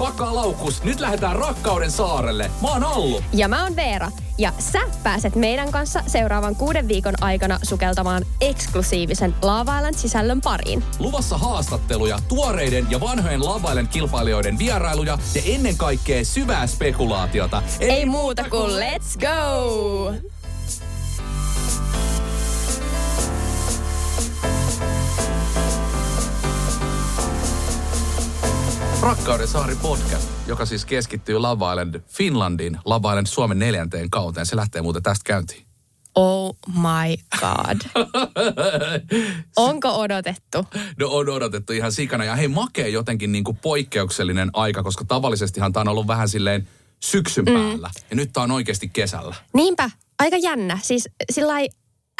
pakkaa laukkus. Nyt lähdetään rakkauden saarelle. Mä oon Allu. Ja mä oon Veera. Ja sä pääset meidän kanssa seuraavan kuuden viikon aikana sukeltamaan eksklusiivisen Love Island sisällön pariin. Luvassa haastatteluja, tuoreiden ja vanhojen Love kilpailijoiden vierailuja ja ennen kaikkea syvää spekulaatiota. Ei, Ei muuta kuin let's go! Rakkauden saari podcast, joka siis keskittyy Love Island Finlandin, Love Island Suomen neljänteen kauteen. Se lähtee muuten tästä käyntiin. Oh my god. Onko odotettu? No on odotettu ihan sikana. Ja hei, makee jotenkin niin kuin poikkeuksellinen aika, koska tavallisestihan tämä on ollut vähän silleen syksyn mm. päällä. Ja nyt tämä on oikeasti kesällä. Niinpä, aika jännä. Siis sillä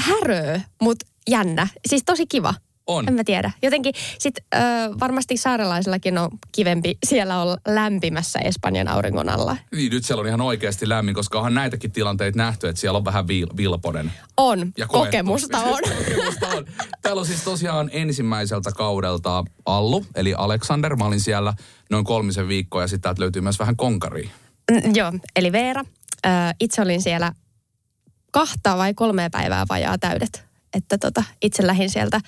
häröö, mutta jännä. Siis tosi kiva. On. En mä tiedä. Jotenkin sit ö, varmasti saarelaisillakin on kivempi siellä olla lämpimässä Espanjan auringon alla. Niin, nyt siellä on ihan oikeasti lämmin, koska onhan näitäkin tilanteita nähty, että siellä on vähän vil- vilponen. On, ja kokemusta on. kokemusta on. Täällä on siis tosiaan ensimmäiseltä kaudelta Allu, eli Alexander. Mä olin siellä noin kolmisen viikkoa ja sitten täältä löytyy myös vähän konkari. Mm, joo, eli Veera. Ö, itse olin siellä kahta vai kolmea päivää vajaa täydet. Että tota, itse lähdin sieltä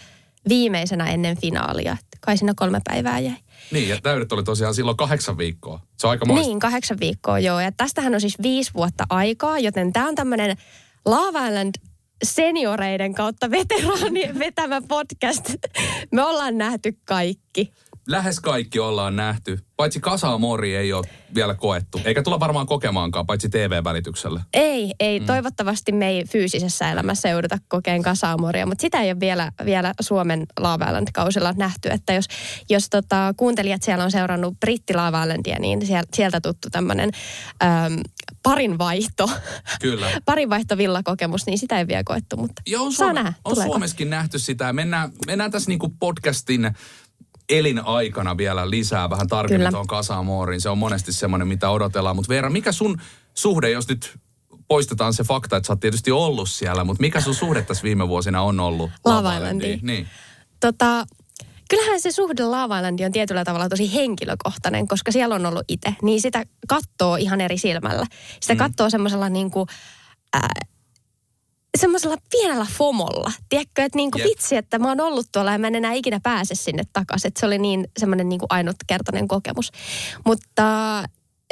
viimeisenä ennen finaalia. Kai siinä kolme päivää jäi. Niin, ja täydet oli tosiaan silloin kahdeksan viikkoa. Se on aika moista. Niin, kahdeksan viikkoa, joo. Ja tästähän on siis viisi vuotta aikaa, joten tämä on tämmöinen Love Island senioreiden kautta veteraanien vetämä podcast. Me ollaan nähty kaikki lähes kaikki ollaan nähty. Paitsi Kasamori ei ole vielä koettu. Eikä tulla varmaan kokemaankaan, paitsi TV-välityksellä. Ei, ei. Mm. Toivottavasti me ei fyysisessä elämässä jouduta kokeen Kasamoria, mutta sitä ei ole vielä, vielä Suomen Love Island-kausilla nähty. Että jos, jos tota, kuuntelijat siellä on seurannut Britti Love Islandia, niin sieltä tuttu tämmöinen parin vaihto. Kyllä. parin vaihto villakokemus, niin sitä ei vielä koettu, mutta Joo, on, Suome, on Suomessakin nähty sitä. Mennään, mennään tässä niinku podcastin elinaikana vielä lisää vähän tarkemmin tuon Kasamooriin. Se on monesti semmoinen, mitä odotellaan. Mutta Veera, mikä sun suhde, jos nyt poistetaan se fakta, että sä oot tietysti ollut siellä, mutta mikä sun suhde tässä viime vuosina on ollut Lava Niin. Tota, kyllähän se suhde Lava on tietyllä tavalla tosi henkilökohtainen, koska siellä on ollut itse. Niin sitä katsoo ihan eri silmällä. Sitä mm. katsoo semmoisella niin kuin, äh, semmoisella pienellä fomolla. Tiedätkö, että niinku yep. vitsi, että mä oon ollut tuolla ja mä en enää ikinä pääse sinne takaisin. Että se oli niin semmoinen niinku ainutkertainen kokemus. Mutta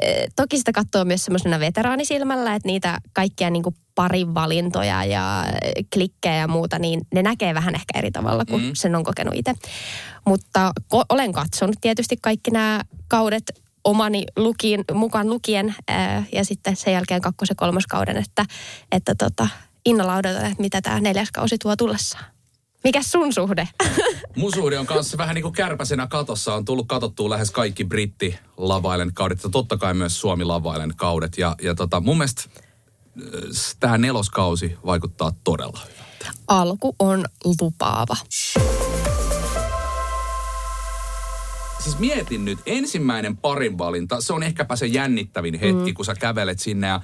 e, toki sitä katsoo myös semmoisena veteraanisilmällä, että niitä kaikkia niinku parin valintoja ja klikkejä ja muuta, niin ne näkee vähän ehkä eri tavalla kuin mm. sen on kokenut itse. Mutta ko- olen katsonut tietysti kaikki nämä kaudet omani lukiin, mukaan lukien ää, ja sitten sen jälkeen kakkos- ja kolmoskauden, että, että tota, innolla odotan, että mitä tämä neljäs kausi tuo tullessaan. Mikä sun suhde? Mun suhde on kanssa vähän niin kuin kärpäsenä katossa. On tullut katottua lähes kaikki britti lavailen kaudet ja totta kai myös Suomi lavailen kaudet. Ja, ja tota, mun mielestä äh, tämä neloskausi vaikuttaa todella hyvältä. Alku on lupaava. Siis mietin nyt, ensimmäinen parin valinta, se on ehkäpä se jännittävin hetki, mm. kun sä kävelet sinne ja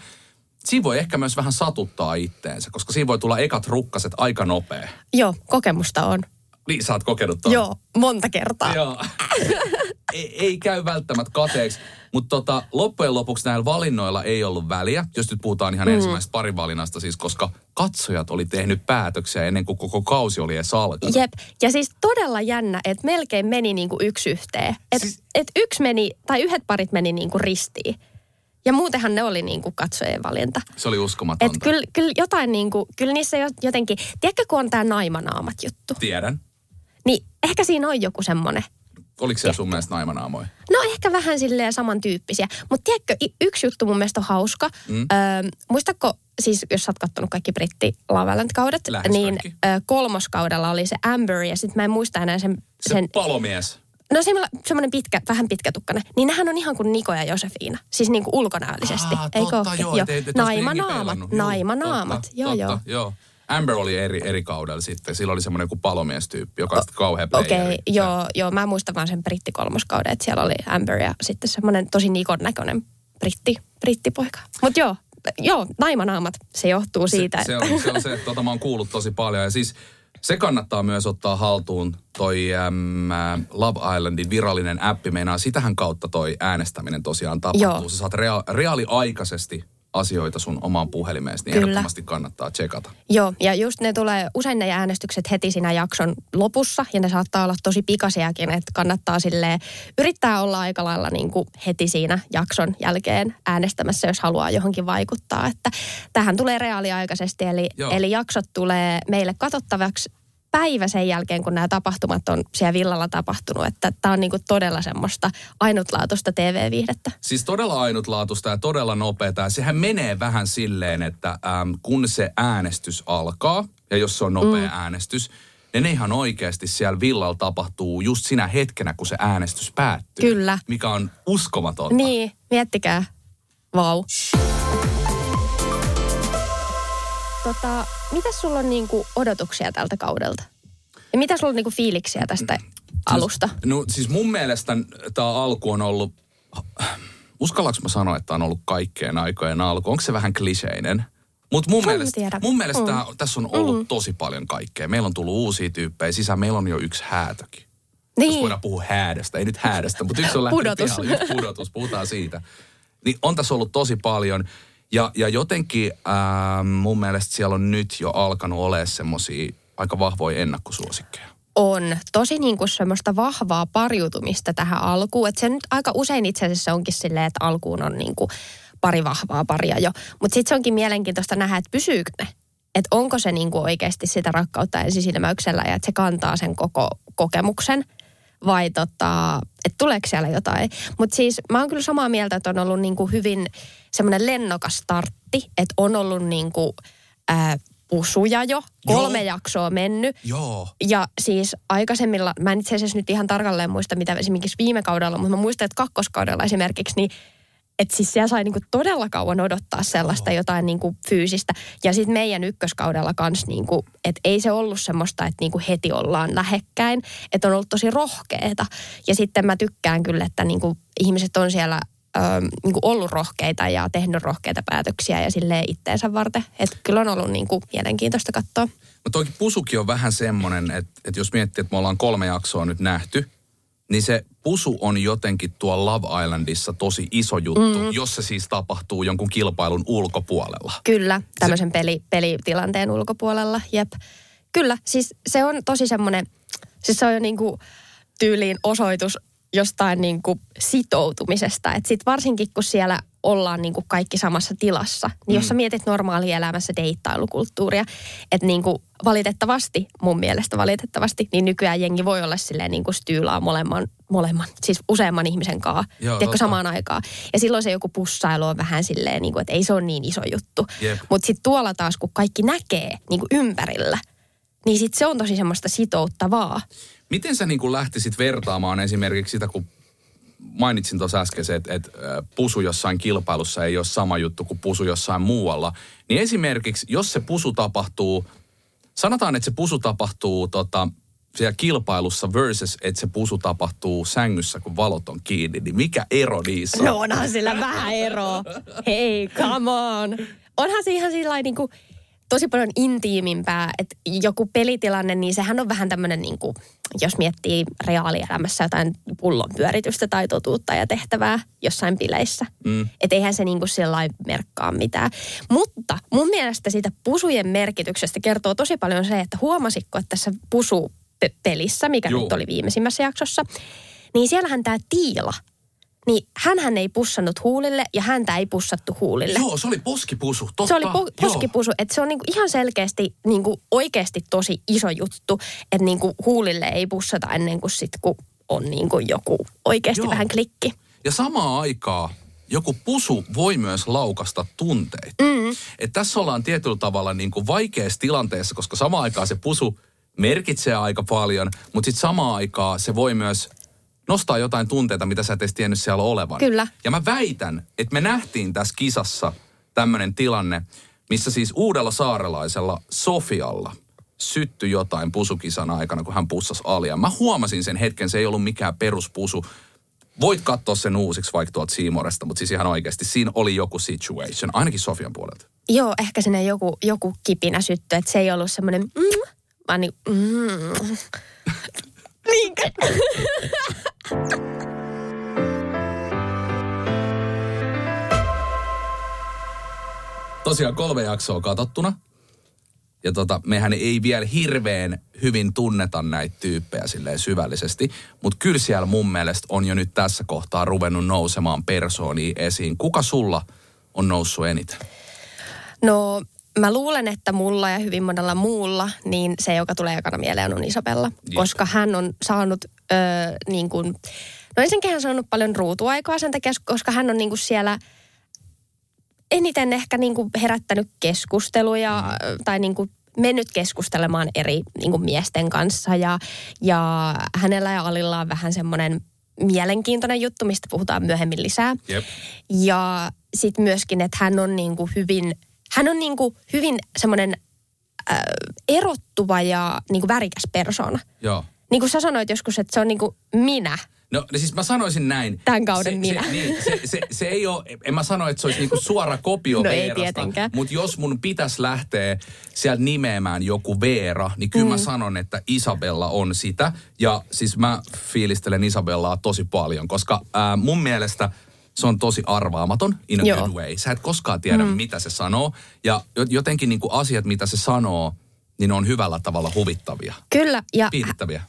siinä voi ehkä myös vähän satuttaa itteensä, koska siinä voi tulla ekat rukkaset aika nopea. Joo, kokemusta on. Niin, sä oot kokenut ton. Joo, monta kertaa. Joo. ei, ei käy välttämättä kateeksi, mutta tota, loppujen lopuksi näillä valinnoilla ei ollut väliä, jos nyt puhutaan ihan mm. ensimmäisestä parivalinnasta siis, koska katsojat oli tehnyt päätöksiä ennen kuin koko kausi oli edes alkanut. Jep, ja siis todella jännä, että melkein meni niin kuin yksi yhteen. Että siis... et yksi meni, tai yhdet parit meni niin kuin ristiin. Ja muutenhan ne oli niin kuin katsojien valinta. Se oli uskomatonta. Et kyllä, kyllä jotain niin kuin, kyllä niissä jotenkin, tiedätkö kun on tämä naimanaamat juttu? Tiedän. Niin ehkä siinä on joku semmoinen. Oliko siellä sun mielestä naimanaamoja? No ehkä vähän silleen samantyyppisiä. Mutta tiedätkö, yksi juttu mun mielestä on hauska. Mm. Öö, muistatko, siis jos sä oot kattonut kaikki britti kaudet niin ö, kolmoskaudella oli se Amber ja sitten mä en muista enää sen... Se sen, palomies. No semmoinen pitkä, vähän pitkätukkana. Niin nehän on ihan kuin Niko ja Josefiina. Siis niin kuin ulkonäöllisesti. Aa, Eikö totta, joo. joo. Naimanaamat, naimanaamat. Joo, totta, joo. joo. Amber oli eri, eri kaudella sitten. Sillä oli semmoinen kuin palomiestyyppi, joka on sitten kauhean Okei, okay, joo, joo. Mä muistan vaan sen brittikolmoskauden, että siellä oli Amber ja sitten semmoinen tosi Nikon näköinen britti, brittipoika. Mutta joo, joo, naimanaamat, se johtuu siitä. Se, se, on, se on se, tota mä oon kuullut tosi paljon. Ja siis Se kannattaa myös ottaa haltuun toi äm, Love Islandin virallinen appi. Meinaa sitähän kautta toi äänestäminen tosiaan tapahtuu. Joo. Sä saat rea- reaaliaikaisesti asioita sun omaan puhelimeen, niin Kyllä. ehdottomasti kannattaa tsekata. Joo, ja just ne tulee, usein ne äänestykset heti siinä jakson lopussa, ja ne saattaa olla tosi pikasiakin, että kannattaa sille yrittää olla aika lailla niin kuin heti siinä jakson jälkeen äänestämässä, jos haluaa johonkin vaikuttaa. Että tähän tulee reaaliaikaisesti, eli, eli jaksot tulee meille katsottavaksi päivä sen jälkeen, kun nämä tapahtumat on siellä villalla tapahtunut. Että tämä on niinku todella semmoista ainutlaatuista TV-viihdettä. Siis todella ainutlaatuista ja todella nopeata. Sehän menee vähän silleen, että äm, kun se äänestys alkaa, ja jos se on nopea mm. äänestys, niin ihan oikeasti siellä villalla tapahtuu just sinä hetkenä, kun se äänestys päättyy. Kyllä. Mikä on uskomatonta. Niin, miettikää. Vau. Tota, mitä sulla on niinku odotuksia tältä kaudelta? Ja mitä sulla on niinku fiiliksiä tästä siis, alusta? No siis mun mielestä tämä alku on ollut, uskallanko mä sanoa, että on ollut kaikkeen aikojen alku? Onko se vähän kliseinen? Mutta mun, mielestä, mun mielestä mm. tää, tässä on ollut mm. tosi paljon kaikkea. Meillä on tullut uusia tyyppejä sisään. Meillä on jo yksi häätökin. Niin. Jos voidaan puhua häädöstä, ei nyt häädöstä, mutta yksi on lähtenyt pudotus. Pihalle, yksi pudotus, puhutaan siitä. Niin on tässä ollut tosi paljon. Ja, ja jotenkin ää, mun mielestä siellä on nyt jo alkanut olemaan semmoisia aika vahvoja ennakkosuosikkeja. On. Tosi niin kuin semmoista vahvaa pariutumista tähän alkuun. Että se nyt aika usein itse asiassa onkin silleen, että alkuun on niin kuin pari vahvaa paria jo. Mutta sitten se onkin mielenkiintoista nähdä, että pysyykö ne. Että onko se niin kuin oikeasti sitä rakkautta ensisilmäyksellä ja että se kantaa sen koko kokemuksen – vai tota, että tuleeko siellä jotain. Mutta siis mä oon kyllä samaa mieltä, että on ollut niinku hyvin semmoinen lennokas startti, että on ollut niinku, ää, pusuja jo, kolme Joo. jaksoa mennyt. Joo. Ja siis aikaisemmilla, mä en itse asiassa nyt ihan tarkalleen muista, mitä esimerkiksi viime kaudella, mutta mä muistan, että kakkoskaudella esimerkiksi, niin että siis siellä sai niinku todella kauan odottaa sellaista oh. jotain niinku fyysistä. Ja sitten meidän ykköskaudella kans, niinku, että ei se ollut semmoista, että niinku heti ollaan lähekkäin. Että on ollut tosi rohkeeta. Ja sitten mä tykkään kyllä, että niinku ihmiset on siellä ö, niinku ollut rohkeita ja tehnyt rohkeita päätöksiä ja sille itteensä varten. Että kyllä on ollut niinku mielenkiintoista katsoa. No toki pusukin on vähän semmoinen, että, että jos miettii, että me ollaan kolme jaksoa nyt nähty – niin se pusu on jotenkin tuo Love Islandissa tosi iso juttu, mm. jos se siis tapahtuu jonkun kilpailun ulkopuolella. Kyllä, tämmöisen se... peli, pelitilanteen ulkopuolella, jep. Kyllä, siis se on tosi semmoinen, siis se on jo niin kuin tyyliin osoitus jostain niin kuin sitoutumisesta. Että sit varsinkin kun siellä ollaan niin kuin kaikki samassa tilassa, niin mm. jos sä mm. mietit normaalielämässä deittailukulttuuria, että niin kuin valitettavasti, mun mielestä valitettavasti, niin nykyään jengi voi olla silleen niin kuin styylaa molemman, molemman, siis useamman ihmisen kanssa, tiedätkö, samaan aikaan. Ja silloin se joku pussailu on vähän silleen, niin kuin, että ei se ole niin iso juttu. Yep. Mutta sitten tuolla taas, kun kaikki näkee niin kuin ympärillä, niin sitten se on tosi semmoista sitouttavaa. Miten sä niin kuin lähtisit vertaamaan esimerkiksi sitä, kun mainitsin tuossa äsken se, että, että pusu jossain kilpailussa ei ole sama juttu kuin pusu jossain muualla. Niin esimerkiksi, jos se pusu tapahtuu, sanotaan, että se pusu tapahtuu tota, siellä kilpailussa versus, että se pusu tapahtuu sängyssä, kun valot on kiinni, niin mikä ero niissä on? No onhan sillä vähän ero. Hei, come on. Onhan se ihan sillä niin kuin tosi paljon intiimimpää, että joku pelitilanne, niin sehän on vähän tämmöinen, niin kuin, jos miettii reaalielämässä jotain pullon pyöritystä tai totuutta ja tehtävää jossain bileissä. Mm. Että eihän se niin kuin sillä merkkaa mitään. Mutta mun mielestä siitä pusujen merkityksestä kertoo tosi paljon se, että huomasitko, että tässä pusu-pelissä, mikä Joo. nyt oli viimeisimmässä jaksossa, niin siellähän tämä Tiila – niin hän ei pussannut huulille ja häntä ei pussattu huulille. Joo, se oli poskipusu, totta. Se oli po- poskipusu, että se on niinku ihan selkeästi niinku oikeasti tosi iso juttu, että niinku huulille ei pussata ennen kuin sit, kun on niinku joku oikeasti Joo. vähän klikki. Ja samaa aikaa joku pusu voi myös laukasta tunteita. Mm. Et tässä ollaan tietyllä tavalla niin kuin vaikeassa tilanteessa, koska samaan aikaan se pusu merkitsee aika paljon, mutta sitten samaan aikaan se voi myös nostaa jotain tunteita, mitä sä et edes tiennyt siellä olevan. Kyllä. Ja mä väitän, että me nähtiin tässä kisassa tämmöinen tilanne, missä siis uudella saarelaisella Sofialla syttyi jotain pusukisan aikana, kun hän pussasi alia. Mä huomasin sen hetken, se ei ollut mikään peruspusu. Voit katsoa sen uusiksi vaikka tuolta Siimoresta, mutta siis ihan oikeasti siinä oli joku situation, ainakin Sofian puolelta. Joo, ehkä sinne joku, joku kipinä syttyi, että se ei ollut semmoinen mm, mä niin, mm. Niinkö? Tosiaan kolme jaksoa katsottuna. Ja tota, mehän ei vielä hirveän hyvin tunneta näitä tyyppejä silleen syvällisesti, mutta kyllä siellä mun mielestä on jo nyt tässä kohtaa ruvennut nousemaan persoonia esiin. Kuka sulla on noussut eniten? No mä luulen, että mulla ja hyvin monella muulla, niin se, joka tulee ekana mieleen on Isabella. Jep. Koska hän on saanut öö, niin kuin, no ensinnäkin hän on saanut paljon ruutuaikaa sen takia, koska hän on niin kuin siellä eniten ehkä niin kuin herättänyt keskusteluja mm. tai niin kuin mennyt keskustelemaan eri niin kuin miesten kanssa ja, ja hänellä ja Alilla on vähän semmoinen mielenkiintoinen juttu, mistä puhutaan myöhemmin lisää. Jep. Ja sitten myöskin, että hän on niin kuin hyvin, hän on niin kuin hyvin semmoinen äh, erottuva ja niin kuin värikäs persona. Joo. Niin kuin sä sanoit joskus, että se on niin kuin minä. No siis mä sanoisin näin. Tämän kauden se, minä. Se, niin, se, se, se ei ole, en mä sano, että se olisi niinku suora kopio No Veerasta, mutta jos mun pitäisi lähteä sieltä nimeämään joku Veera, niin kyllä mm. mä sanon, että Isabella on sitä. Ja siis mä fiilistelen Isabellaa tosi paljon, koska ää, mun mielestä se on tosi arvaamaton in a Joo. good way. Sä et koskaan tiedä, mm. mitä se sanoo. Ja jo- jotenkin niinku asiat, mitä se sanoo, niin ne on hyvällä tavalla huvittavia. Kyllä. Ja,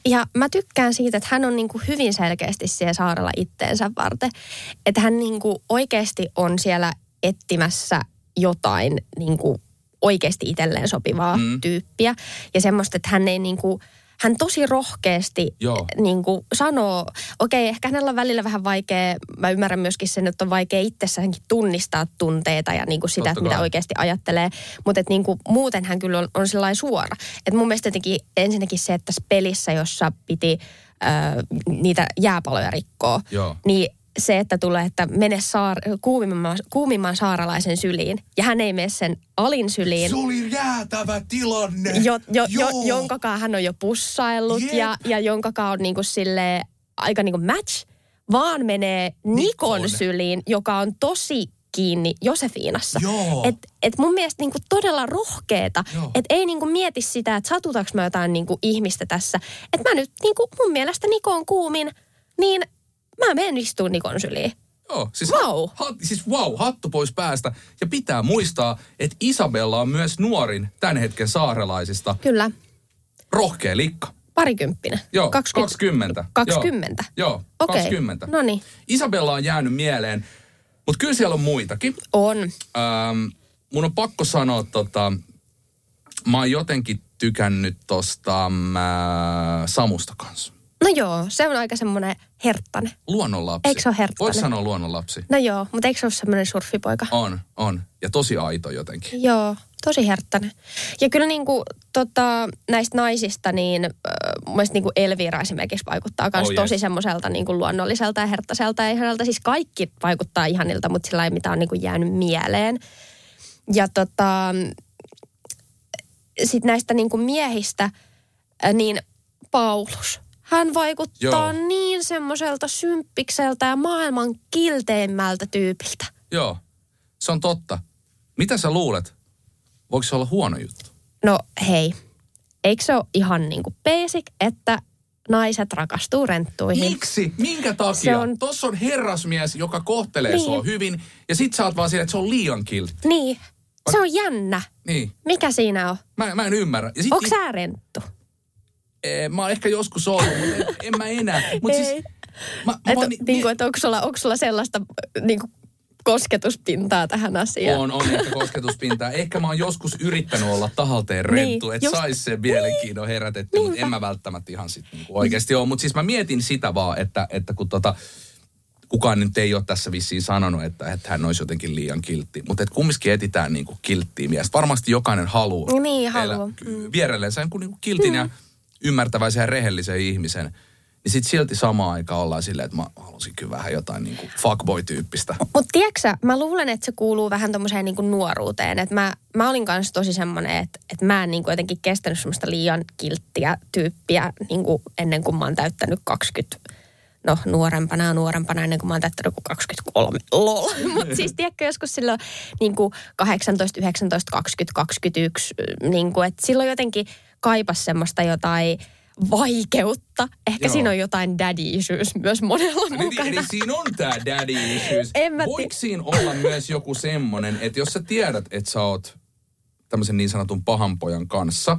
ja mä tykkään siitä, että hän on niin kuin hyvin selkeästi siellä saarella itteensä varten. Että hän niin kuin oikeasti on siellä etsimässä jotain niin kuin oikeasti itselleen sopivaa mm. tyyppiä. Ja semmoista, että hän ei niin kuin, hän tosi rohkeasti Joo. niin kuin sanoo, okei, ehkä hänellä on välillä vähän vaikea, mä ymmärrän myöskin sen, että on vaikea itsessäänkin tunnistaa tunteita ja niin kuin sitä, että mitä oikeasti ajattelee. Mutta niin kuin, muuten hän kyllä on, on sellainen suora. Et mun mielestä jotenkin ensinnäkin se, että tässä pelissä, jossa piti ö, niitä jääpaloja rikkoa, Joo. niin se, että tulee, että mene saar, kuumimman, kuumimman saaralaisen syliin. Ja hän ei mene sen alin syliin. Se oli jäätävä tilanne. jo, jo, jo, jonkakaan hän on jo pussaillut ja, ja jonkakaan on niinku sille aika niinku match, vaan menee Nikon, Nikon. syliin, joka on tosi kiinni Josefiinassa. Joo. Et, et mun mielestä niinku todella rohkeeta, että ei niinku mieti sitä, että satutaanko mä jotain niinku ihmistä tässä. Että mä nyt niinku, mun mielestä Niko on kuumin, niin mä menen istuun Nikon syliin. Joo, siis, Wow. hat, siis wow, hattu pois päästä. Ja pitää muistaa, että Isabella on myös nuorin tämän hetken saarelaisista. Kyllä, Rohkea likka. parikymppinen. Joo, 20. 20. 20. Joo, joo Okei, 20. no niin. Isabella on jäänyt mieleen, mutta kyllä siellä on muitakin. On. Ähm, mun on pakko sanoa, tota, mä oon jotenkin tykännyt tosta äh, Samusta kanssa. No joo, se on aika semmoinen herttainen. Luonnonlapsi. Eikö se ole herttainen? Voisi sanoa luonnonlapsi. No joo, mutta eikö se ole semmoinen surfipoika? On, on. Ja tosi aito jotenkin. Joo, tosi herttäinen. Ja kyllä niin kuin, tota, näistä naisista, niin äh, mun mielestä niin kuin Elvira esimerkiksi vaikuttaa myös Oh, tosi yes. semmoiselta niin kuin luonnolliselta ja herttäiseltä. Ja häneltä siis kaikki vaikuttaa ihanilta, mutta sillä ei mitä on niin kuin jäänyt mieleen. Ja tota, sitten näistä niin kuin miehistä, äh, niin Paulus. Hän vaikuttaa Joo. niin semmoiselta symppikseltä ja maailman kilteimmältä tyypiltä. Joo, se on totta. Mitä sä luulet? Voiko se olla huono juttu? No hei, eikö se ole ihan niin kuin basic, että naiset rakastuu renttuihin? Miksi? Minkä takia? Se on- Tossa on herrasmies, joka kohtelee Niin. sua hyvin, ja sit sä oot vaan siellä, että se on liian kiltti. Niin, se on jännä. Niin. Mikä siinä on? Mä, mä en ymmärrä. Ja sit, Onko sä renttu? Eh, mä oon ehkä joskus ollut, mutta en, en mä enää. Mut siis, mä, mä Et, vaan niin kuin, että onko sulla, onko sulla sellaista niin kuin kosketuspintaa tähän asiaan? On, on ehkä kosketuspintaa. Ehkä mä oon joskus yrittänyt olla tahalteen renttu, Niin, että just- sais sen mielenkiinnon herätetty, mutta en mä välttämättä ihan sit niinku oikeasti ole. Mutta siis mä mietin sitä vaan, että, että kun tota, kukaan nyt ei ole tässä vissiin sanonut, että, että hän olisi jotenkin liian kiltti. Mutta että kumminkin etitään niinku kilttiä miestä. Varmasti jokainen haluaa Niin, haluaa. ky- vierelleensä jonkun niinku kiltin ja ymmärtäväisen ja rehellisen ihmisen. Niin sit silti samaan aikaan ollaan silleen, että mä halusin kyllä vähän jotain niinku fuckboy-tyyppistä. Mutta tiedätkö mä luulen, että se kuuluu vähän tommoseen niinku nuoruuteen. Et mä, mä olin kanssa tosi semmoinen, että et mä en niinku jotenkin kestänyt semmoista liian kilttiä tyyppiä niinku ennen kuin mä oon täyttänyt 20 no nuorempana ja nuorempana ennen kuin mä oon täyttänyt kuin 23. Lol. Mutta siis tiedätkö joskus silloin niin kuin 18, 19, 20, 21, niin kuin, että silloin jotenkin kaipas semmoista jotain vaikeutta. Ehkä Joo. siinä on jotain daddy issues myös monella niin, mukana. Eli, eli siinä on tämä daddy issues. En mä Voiko siinä olla myös joku semmoinen, että jos sä tiedät, että sä oot tämmöisen niin sanotun pahan pojan kanssa,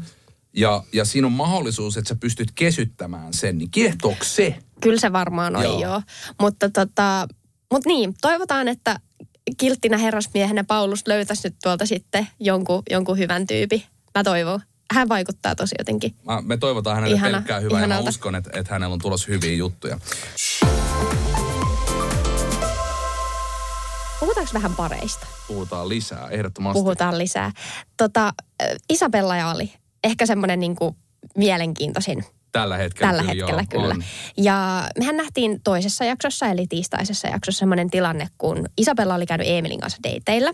ja, ja siinä on mahdollisuus, että sä pystyt kesyttämään sen, niin kiehtooko se? Kyllä se varmaan on joo. joo. Mutta tota, mut niin, toivotaan, että kilttinä herrasmiehenä Paulus löytäisi nyt tuolta sitten jonkun, jonkun hyvän tyypin. Mä toivon. Hän vaikuttaa tosi jotenkin. Mä, me toivotaan hänelle Ihana, pelkkää hyvää ihanalta. ja mä uskon, että, että hänellä on tulossa hyviä juttuja. Puhutaanko vähän pareista? Puhutaan lisää, ehdottomasti. Puhutaan lisää. Tota, Isabella ja Ali, ehkä semmoinen niin mielenkiintoisin Tällä hetkellä, Tällä kyllä, hetkellä joo, kyllä. On. Ja mehän nähtiin toisessa jaksossa, eli tiistaisessa jaksossa semmoinen tilanne, kun Isabella oli käynyt Emilin kanssa deiteillä.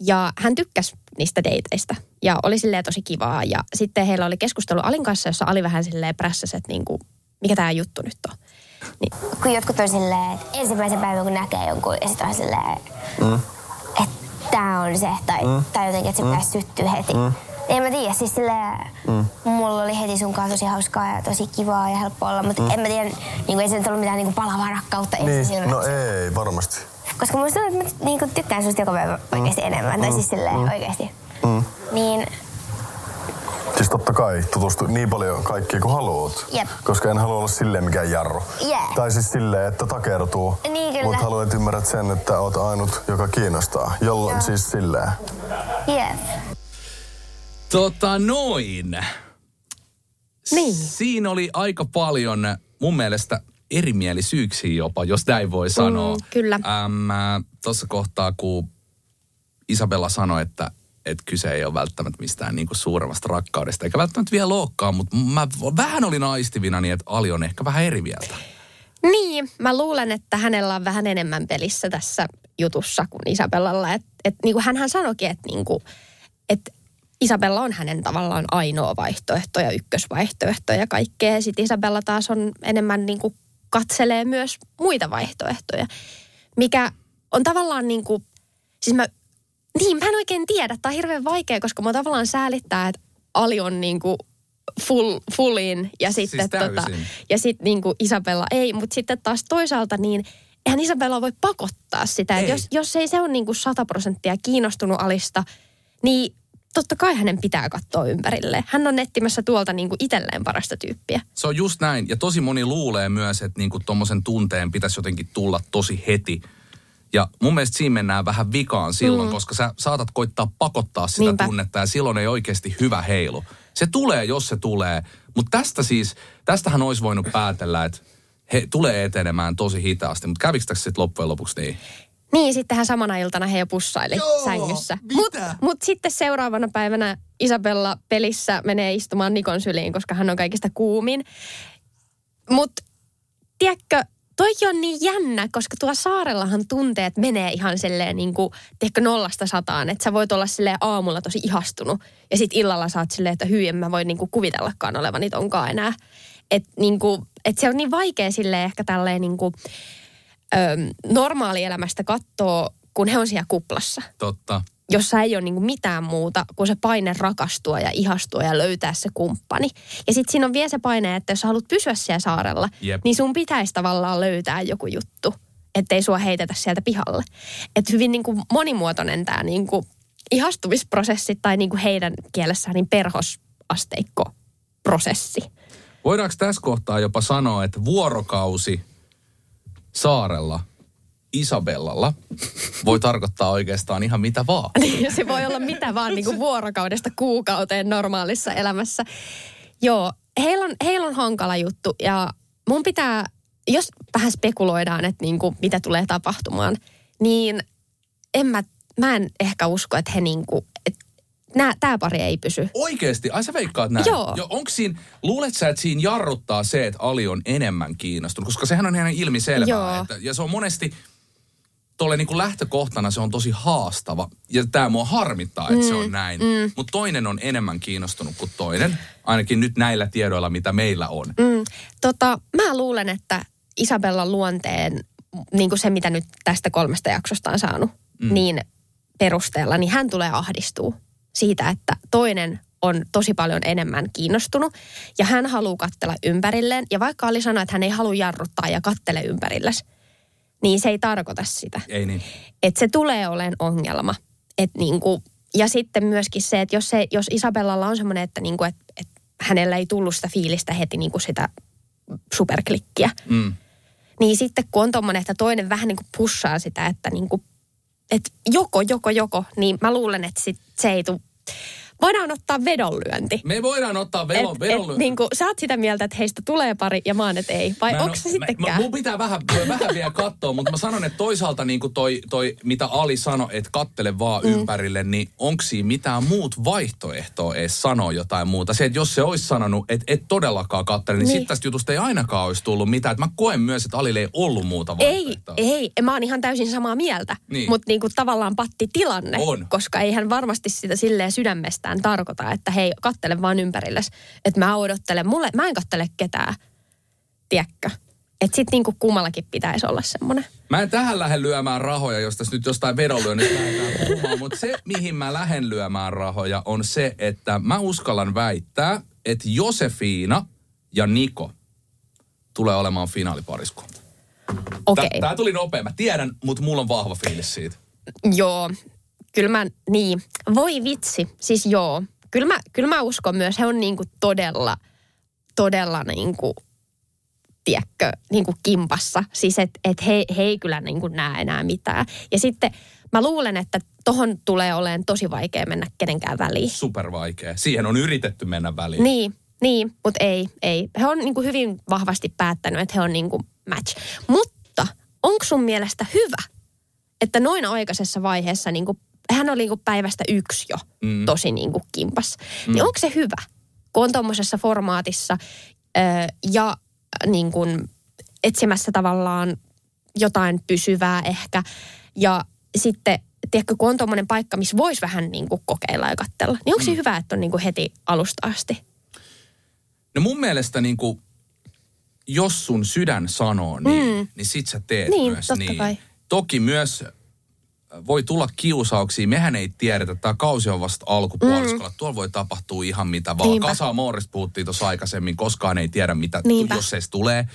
Ja hän tykkäsi niistä deiteistä ja oli silleen tosi kivaa. Ja sitten heillä oli keskustelu Alin kanssa, jossa Ali vähän silleen prässäsi, että niinku, mikä tämä juttu nyt on. Niin. Kun jotkut on silleen, että ensimmäisen päivän kun näkee jonkun ja sitten on silleen, mm. että tämä on se, tai, mm. tai jotenkin, että se mm. pitäisi syttyä heti. Mm. En mä tiedä, siis silleen, mm. mulla oli heti sun kanssa tosi hauskaa ja tosi kivaa ja helppo olla, mutta mm. en mä tiedä, niin kuin, ei se nyt ollut mitään niin kuin palavaa rakkautta niin. No ei, varmasti. Koska musta tuntuu, että mä niin kuin, tykkään susta joka päivä mm. oikeasti enemmän, mm. tai siis silleen mm. oikeasti. Mm. Niin Siis totta kai tutustu niin paljon kaikkia kuin haluat. Jep. Koska en halua olla silleen mikään jarru. Yeah. Tai siis silleen, että takertuu. Niin Mutta haluan, että ymmärrät sen, että oot ainut, joka kiinnostaa. Jolloin Joo. siis silleen. Jep. Tota noin. Niin. Siinä oli aika paljon mun mielestä erimielisyyksiä jopa, jos näin voi sanoa. Mm, kyllä. Ähm, Tuossa kohtaa, kun Isabella sanoi, että, että kyse ei ole välttämättä mistään niinku suuremmasta rakkaudesta, eikä välttämättä vielä loukkaa, mutta mä vähän olin aistivina, niin että Ali on ehkä vähän eri mieltä. Niin, mä luulen, että hänellä on vähän enemmän pelissä tässä jutussa kuin Isabellalla. Et, et, niin kuin hänhän sanoikin, että niinku, et Isabella on hänen tavallaan ainoa vaihtoehto ja ykkösvaihtoehto ja kaikkea. Sitten Isabella taas on enemmän niin kuin katselee myös muita vaihtoehtoja, mikä on tavallaan niin kuin, siis mä, niin mä en oikein tiedä, tämä on hirveän vaikea, koska mä tavallaan säälittää, että Ali on niin kuin full, fullin ja siis sitten siis tota, ja sit niin kuin Isabella ei, mutta sitten taas toisaalta niin eihän Isabella voi pakottaa sitä. Ei. Jos, jos ei se ole niin kuin 100 prosenttia kiinnostunut Alista, niin totta kai hänen pitää katsoa ympärille. Hän on etsimässä tuolta niin kuin itselleen parasta tyyppiä. Se on just näin. Ja tosi moni luulee myös, että niin tuommoisen tunteen pitäisi jotenkin tulla tosi heti. Ja mun mielestä siinä mennään vähän vikaan silloin, mm. koska sä saatat koittaa pakottaa sitä Niinpä. tunnetta ja silloin ei oikeasti hyvä heilu. Se tulee, jos se tulee. Mutta tästä siis, tästähän olisi voinut päätellä, että he tulee etenemään tosi hitaasti. Mutta kävikö tässä sitten loppujen lopuksi niin? Niin, sittenhän samana iltana he jo pussaili Joo, sängyssä. Mutta mut sitten seuraavana päivänä Isabella pelissä menee istumaan Nikon syliin, koska hän on kaikista kuumin. Mutta tiedätkö, toi on niin jännä, koska tuo saarellahan tunteet menee ihan silleen niin kuin, tiedätkö, nollasta sataan. Että sä voit olla silleen aamulla tosi ihastunut ja sitten illalla saat silleen, että hyi, en mä voi niin kuin kuvitellakaan olevani tonkaan enää. Että niin et se on niin vaikea silleen ehkä tälleen niin kuin, normaalielämästä katsoo, kun he on siellä kuplassa. Totta. Jossa ei ole niinku mitään muuta kuin se paine rakastua ja ihastua ja löytää se kumppani. Ja sitten siinä on vielä se paine, että jos haluat pysyä siellä saarella, Jep. niin sun pitäisi tavallaan löytää joku juttu, ettei sua heitetä sieltä pihalle. Että hyvin niinku monimuotoinen tämä niinku ihastumisprosessi tai niinku heidän kielessään niin perhosasteikko-prosessi. Voidaanko tässä kohtaa jopa sanoa, että vuorokausi saarella Isabellalla voi tarkoittaa oikeastaan ihan mitä vaan. Niin, se voi olla mitä vaan niin kuin vuorokaudesta kuukauteen normaalissa elämässä. Joo, heillä on, heillä on hankala juttu ja mun pitää, jos vähän spekuloidaan, että niin kuin, mitä tulee tapahtumaan, niin en mä, mä en ehkä usko, että he niin kuin, että tämä pari ei pysy. Oikeesti? Ai sä veikkaat näin? Joo. Jo, onko siinä, luulet sä, että siinä jarruttaa se, että Ali on enemmän kiinnostunut? Koska sehän on ihan ilmiselvää. Joo. Että, ja se on monesti, tuolle niin lähtökohtana se on tosi haastava. Ja tämä mua harmittaa, että mm, se on näin. Mm. Mutta toinen on enemmän kiinnostunut kuin toinen. Ainakin nyt näillä tiedoilla, mitä meillä on. Mm. Tota, mä luulen, että Isabellan luonteen, niin kuin se mitä nyt tästä kolmesta jaksosta on saanut, mm. niin perusteella, niin hän tulee ahdistuu siitä, että toinen on tosi paljon enemmän kiinnostunut ja hän haluaa kattella ympärilleen. Ja vaikka Ali sanoi, että hän ei halua jarruttaa ja kattele ympärilles, niin se ei tarkoita sitä. Ei niin. Että se tulee olemaan ongelma. Et niinku, ja sitten myöskin se, että jos, se, jos Isabellalla on semmoinen, että niinku, et, et hänellä ei tullut sitä fiilistä heti niinku sitä superklikkiä, Mm. niin sitten kun on tommonen, että toinen vähän niin kuin pushaa sitä, että niin kuin, että joko, joko, joko, niin mä luulen, että sit se ei tule voidaan ottaa vedonlyönti. Me voidaan ottaa velo, et, vedonlyönti. et, niin kuin, sä oot sitä mieltä, että heistä tulee pari ja mä että ei. Vai onko se sittenkään? Mä, mun pitää vähän, vähän vielä katsoa, mutta mä sanon, että toisaalta niin kuin toi, toi, mitä Ali sanoi, että kattele vaan mm. ympärille, niin onko siinä mitään muut vaihtoehtoa edes sanoa jotain muuta? Se, että jos se olisi sanonut, että et todellakaan kattele, niin, niin. Niin. sitten tästä jutusta ei ainakaan olisi tullut mitään. Et mä koen myös, että Alille ei ollut muuta Ei, vaihtoehtoa. ei. Mä oon ihan täysin samaa mieltä. Niin. Mutta niinku tavallaan patti tilanne. On. Koska ei hän varmasti sitä silleen sydämestään tarkoita, että hei, kattele vaan ympärilles. Että mä odottelen. Mulle, mä en kattele ketään. Tiedätkö? Että sit niinku kummallakin pitäisi olla semmoinen. Mä en tähän lähde lyömään rahoja, jos tässä nyt jostain vedonlyönnistä lähdetään puhumaan, mutta se, mihin mä lähden lyömään rahoja, on se, että mä uskallan väittää, että Josefina ja Niko tulee olemaan finaalipariskunta. Okei. Tää, tää tuli nopea, mä tiedän, mutta mulla on vahva fiilis siitä. Joo, kyllä mä, niin. Voi vitsi, siis joo. Kyllä mä, kyllä mä uskon myös, he on niinku todella, todella niinku, tiedätkö, niinku kimpassa. Siis että et he, he ei kyllä niinku näe enää mitään. Ja sitten mä luulen, että tohon tulee olemaan tosi vaikea mennä kenenkään väliin. Super vaikea. Siihen on yritetty mennä väliin. Niin, niin, mutta ei, ei. He on niinku hyvin vahvasti päättänyt, että he on niinku match. Mutta onko sun mielestä hyvä, että noin aikaisessa vaiheessa, niinku, hän oli niinku päivästä yksi jo Mm. tosi niinku kimpas. Mm. Niin onko se hyvä, kun on tuommoisessa formaatissa ö, ja niin kuin etsimässä tavallaan jotain pysyvää ehkä. Ja sitten, tiedätkö, kun on tuommoinen paikka, missä voisi vähän niin kuin kokeilla ja katsella, niin onko se hyvä, että on niin kuin heti alusta asti? No mun mielestä niin kuin, jos sun sydän sanoo niin, mm. niin sit sä teet Niin, myös totta niin. kai. Toki myös voi tulla kiusauksia. Mehän ei tiedetä, että tämä kausi on vasta alkupuoliskolla. Mm. Tuolla voi tapahtua ihan mitä vaan. Niinpä. Kasa Moorista puhuttiin tuossa aikaisemmin. Koskaan ei tiedä, mitä, Niinpä. jos se tulee.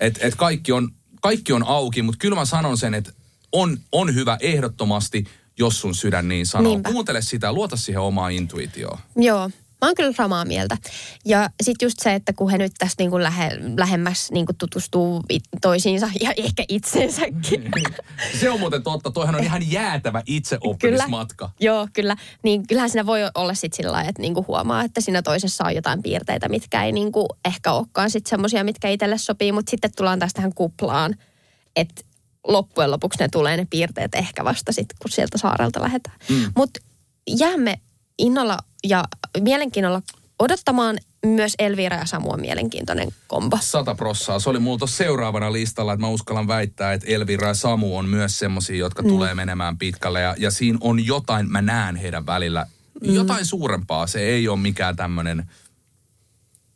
Et, et kaikki, on, kaikki on auki, mutta kyllä mä sanon sen, että on, on hyvä ehdottomasti, jos sun sydän niin sanoo. Niinpä. Kuuntele sitä, luota siihen omaan intuitioon. Joo, mä oon kyllä samaa mieltä. Ja sitten just se, että kun he nyt tässä niinku lähe, lähemmäs niinku tutustuu toisiinsa ja ehkä itseensäkin. Se on muuten totta. Toihan on ihan jäätävä itseoppimismatka. Joo, kyllä. Niin kyllähän siinä voi olla sitten sillä lailla, että niinku huomaa, että siinä toisessa on jotain piirteitä, mitkä ei niinku ehkä olekaan sitten semmoisia, mitkä itselle sopii. Mutta sitten tullaan taas tähän kuplaan, että loppujen lopuksi ne tulee ne piirteet ehkä vasta sitten, kun sieltä saarelta lähdetään. Mm. Mutta jäämme innolla ja mielenkiinnolla odottamaan myös Elvira ja Samu on mielenkiintoinen kombo. Sata prossaa. Se oli tuossa seuraavana listalla, että mä uskallan väittää, että Elvira ja Samu on myös semmosia, jotka mm. tulee menemään pitkälle. Ja, ja siinä on jotain, mä näen heidän välillä, mm. jotain suurempaa. Se ei ole mikään tämmöinen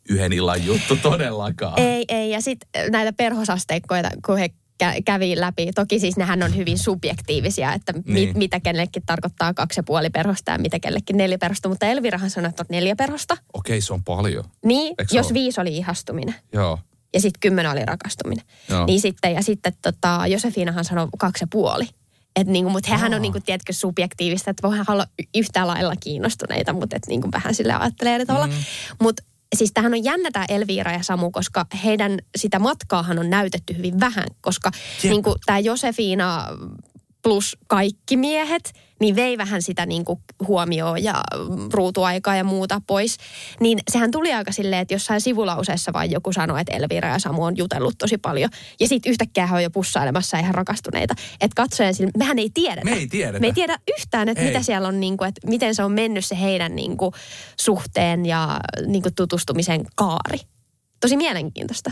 yhden illan juttu todellakaan. Ei, ei. Ja sitten näitä perhosasteikkoja, kun he kä- kävi läpi. Toki siis nehän on hyvin subjektiivisia, että mi- Niin. mitä kenellekin tarkoittaa kaksi ja puoli perhosta ja mitä kellekin neljä perhosta. Mutta Elvirahan sanoi, että on neljä perhosta. Okei, se on paljon. Niin, Eikö jos ole? viisi oli ihastuminen Joo. ja sitten kymmenen oli rakastuminen. Joo. Niin sitten, ja sitten tota, Josefinahan sanoi kaksi ja puoli. Et niinku, mutta hehän on niinku, tiedätkö, subjektiivista, että voihan olla yhtä lailla kiinnostuneita, mutta et niinku vähän sille ajattelee eri tavalla. Mm. Mutta siis tähän on jännä tämä Elviira ja Samu, koska heidän sitä matkaahan on näytetty hyvin vähän, koska Jep. niinku, tämä Josefina plus kaikki miehet, niin vei vähän sitä niin kuin huomioon ja ruutuaikaa ja muuta pois. Niin sehän tuli aika silleen, että jossain sivulauseessa vain joku sanoi, että Elvira ja Samu on jutellut tosi paljon. Ja sitten yhtäkkiä he on jo pussailemassa ihan rakastuneita. Että katsojen silmin, mehän ei tiedetä. Me ei tiedetä. Me ei tiedä yhtään, että Ei. mitä siellä on, niin kuin, että miten se on mennyt se heidän niin kuin, suhteen ja niin kuin, tutustumisen kaari. Tosi mielenkiintoista.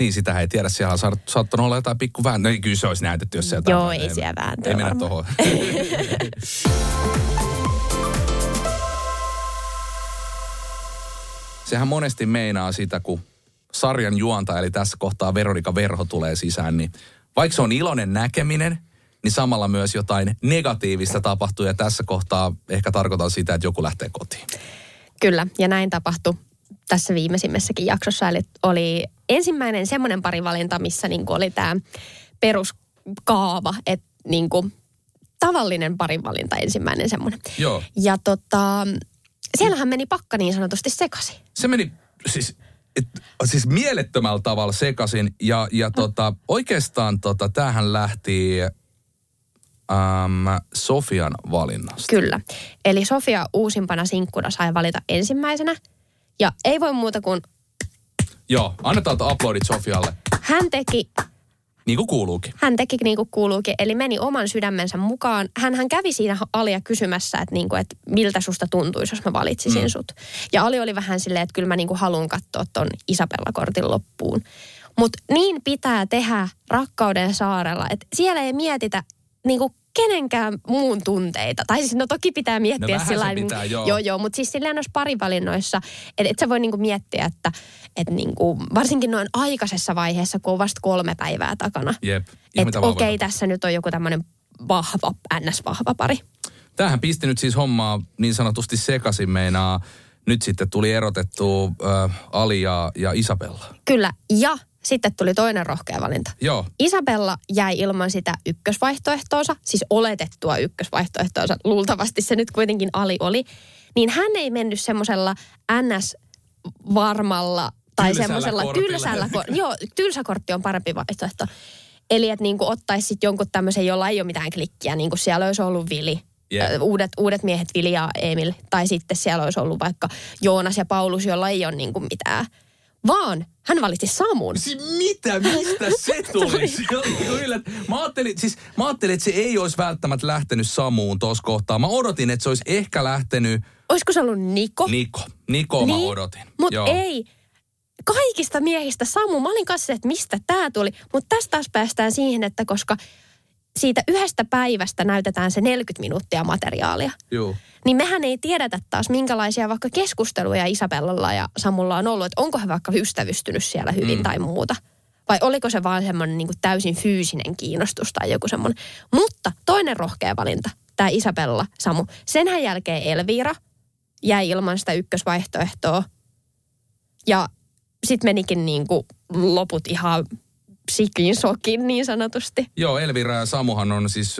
Niin, sitä ei tiedä. Siellä on saat- saattanut olla jotain pikku vähän. No kyllä se olisi näytetty, jos jotain. Joo, ei siellä vääntöä Ei mennä tuohon. Sehän monesti meinaa sitä, kun sarjan juonta, eli tässä kohtaa Veronika Verho tulee sisään, niin vaikka se on iloinen näkeminen, niin samalla myös jotain negatiivista tapahtuu. Ja tässä kohtaa ehkä tarkoitan sitä, että joku lähtee kotiin. Kyllä, ja näin tapahtui tässä viimeisimmässäkin jaksossa. Eli oli ensimmäinen semmoinen parivalinta, missä niin kuin oli tämä peruskaava, että niin kuin tavallinen parivalinta ensimmäinen semmoinen. Joo. Ja tota, siellähän meni pakka niin sanotusti sekaisin. Se meni siis, et, siis mielettömällä tavalla sekaisin ja, ja tota, oikeastaan tota, tämähän lähti äm, Sofian valinnasta. Kyllä. Eli Sofia uusimpana sinkkuna sai valita ensimmäisenä. Ja ei voi muuta kuin Joo, annetaan aplodit Sofialle. hän teki Niin kuin kuuluukin. hän teki niin kuin kuuluukin, eli meni oman sydämensä mukaan. Hän, hän kävi siinä Alia kysymässä, että, niin kuin, että miltä susta tuntuisi, jos mä valitsisin mm. sut. Ja Ali oli vähän silleen, että kyllä mä niin kuin haluan katsoa ton Isabella-kortin loppuun. Mutta niin pitää tehdä rakkauden saarella, että siellä ei mietitä niin kuin kenenkään muun tunteita. Tai siis no toki pitää miettiä vähän sillä lailla, pitää, joo. joo, joo, mutta siis silleen noissa parivalinnoissa, että et sä voi niinku miettiä, että et niinku, varsinkin noin aikaisessa vaiheessa, kun on vasta kolme päivää takana. Jep. Että okei, voi. tässä nyt on joku tämmöinen vahva, ns-vahva pari. Tämähän pisti nyt siis hommaa niin sanotusti sekaisin meinaa. Nyt sitten tuli erotettu äh, Ali ja, ja Isabella. Kyllä, ja sitten tuli toinen rohkea valinta. Joo. Isabella jäi ilman sitä ykkösvaihtoehtoonsa, siis oletettua ykkösvaihtoehtoonsa, luultavasti se nyt kuitenkin Ali oli, niin hän ei mennyt semmoisella NS-varmalla tai semmoisella tylsällä, kor- joo, tylsä kortti on parempi vaihtoehto. Eli että niinku ottaisi sitten jonkun tämmöisen, jolla ei ole mitään klikkiä, niin kuin siellä olisi ollut Vili. Ö, uudet, uudet miehet Vili ja Emil, tai sitten siellä olisi ollut vaikka Joonas ja Paulus, jolla ei ole niinku mitään. Vaan hän valitsi Samun. Si- mitä? Mistä se tuli? Kyllä. Mä ajattelin, siis, mä ajattelin, että se ei olisi välttämättä lähtenyt Samuun tuossa kohtaa. Mä odotin, että se olisi ehkä lähtenyt Olisiko se ollut Niko? Niko. Niko mä odotin. Mutta ei. Kaikista miehistä Samu, mä olin kanssa että mistä tämä tuli. Mutta tästä taas päästään siihen, että koska siitä yhdestä päivästä näytetään se 40 minuuttia materiaalia, Joo. niin mehän ei tiedetä taas, minkälaisia vaikka keskusteluja Isabellalla ja Samulla on ollut, että onko he vaikka ystävystynyt siellä hyvin mm. tai muuta. Vai oliko se vaan semmoinen niin täysin fyysinen kiinnostus tai joku semmoinen. Mutta toinen rohkea valinta, tämä Isabella, Samu. Senhän jälkeen Elvira jäi ilman sitä ykkösvaihtoehtoa. Ja sitten menikin niin kuin loput ihan sikin sokin niin sanotusti. Joo, Elvira ja Samuhan on siis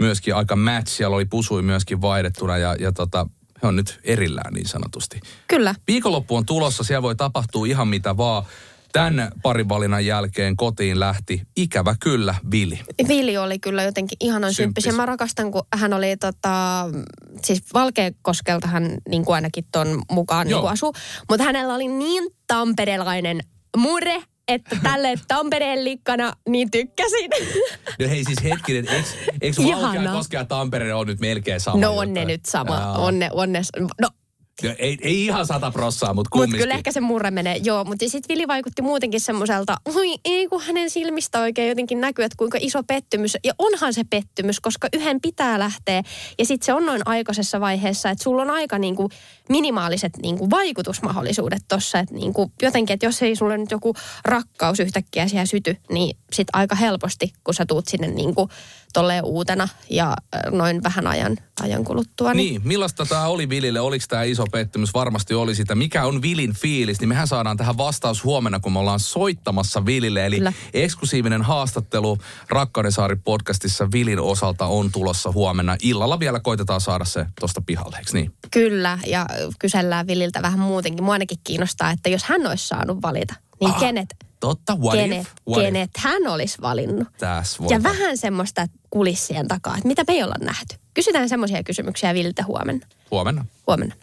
myöskin aika match. Siellä oli pusui myöskin vaihdettuna ja, ja tota, he on nyt erillään niin sanotusti. Kyllä. Viikonloppu on tulossa, siellä voi tapahtua ihan mitä vaan. Tämän parinvalinnan jälkeen kotiin lähti, ikävä kyllä, Vili. Vili oli kyllä jotenkin ihanan Symppis. mä rakastan, kun hän oli tota, siis Valkeakoskelta hän niin kuin ainakin ton mukaan Joo. niin kuin asuu. Mutta hänellä oli niin tamperelainen mure, että tälle Tampereen likkana niin tykkäsin. No hei siis hetkinen, eikö, eikö Ihanaa. Valkeakoski ja Tampere on nyt melkein sama No on ne nyt sama. Jaa. On ne, on ne, no No, ei, ei ihan sata prossaa, mutta Mutta kumminkin. kyllä ehkä se murre menee, joo. Mutta sitten Vili vaikutti muutenkin semmoiselta, oi ei kun hänen silmistä oikein jotenkin näkyy, että kuinka iso pettymys. Ja onhan se pettymys, koska yhden pitää lähteä. Ja sitten se on noin aikaisessa vaiheessa, että sulla on aika niinku minimaaliset niinku vaikutusmahdollisuudet tossa. Että niinku jotenkin, että jos ei sulle nyt joku rakkaus yhtäkkiä siellä syty, niin sit aika helposti, kun sä tuut sinne niinku tolleen uutena ja ö, noin vähän ajan, ajan kuluttua. Niin, millaista tämä oli Vilille? Oliko tämä iso pettymys? Varmasti oli sitä. Mikä on Vilin fiilis? Niin mehän saadaan tähän vastaus huomenna, kun me ollaan soittamassa Vilille. Eli Kyllä. eksklusiivinen haastattelu Rakkaudensaari podcastissa Vilin osalta on tulossa huomenna. Illalla vielä koitetaan saada se tuosta pihalle, eikö niin? Kyllä, ja kysellään Villiltä vähän muutenkin. Mua ainakin kiinnostaa, että jos hän olisi saanut valita, niin Ah, kenet, Totta, what kenet, if? What kenet hän olisi valinnut. if? Ja vähän semmoista kulissien takaa, että mitä me ei olla nähty. Kysytään semmoisia kysymyksiä Villiltä huomenna. Huomenna. Huomenna.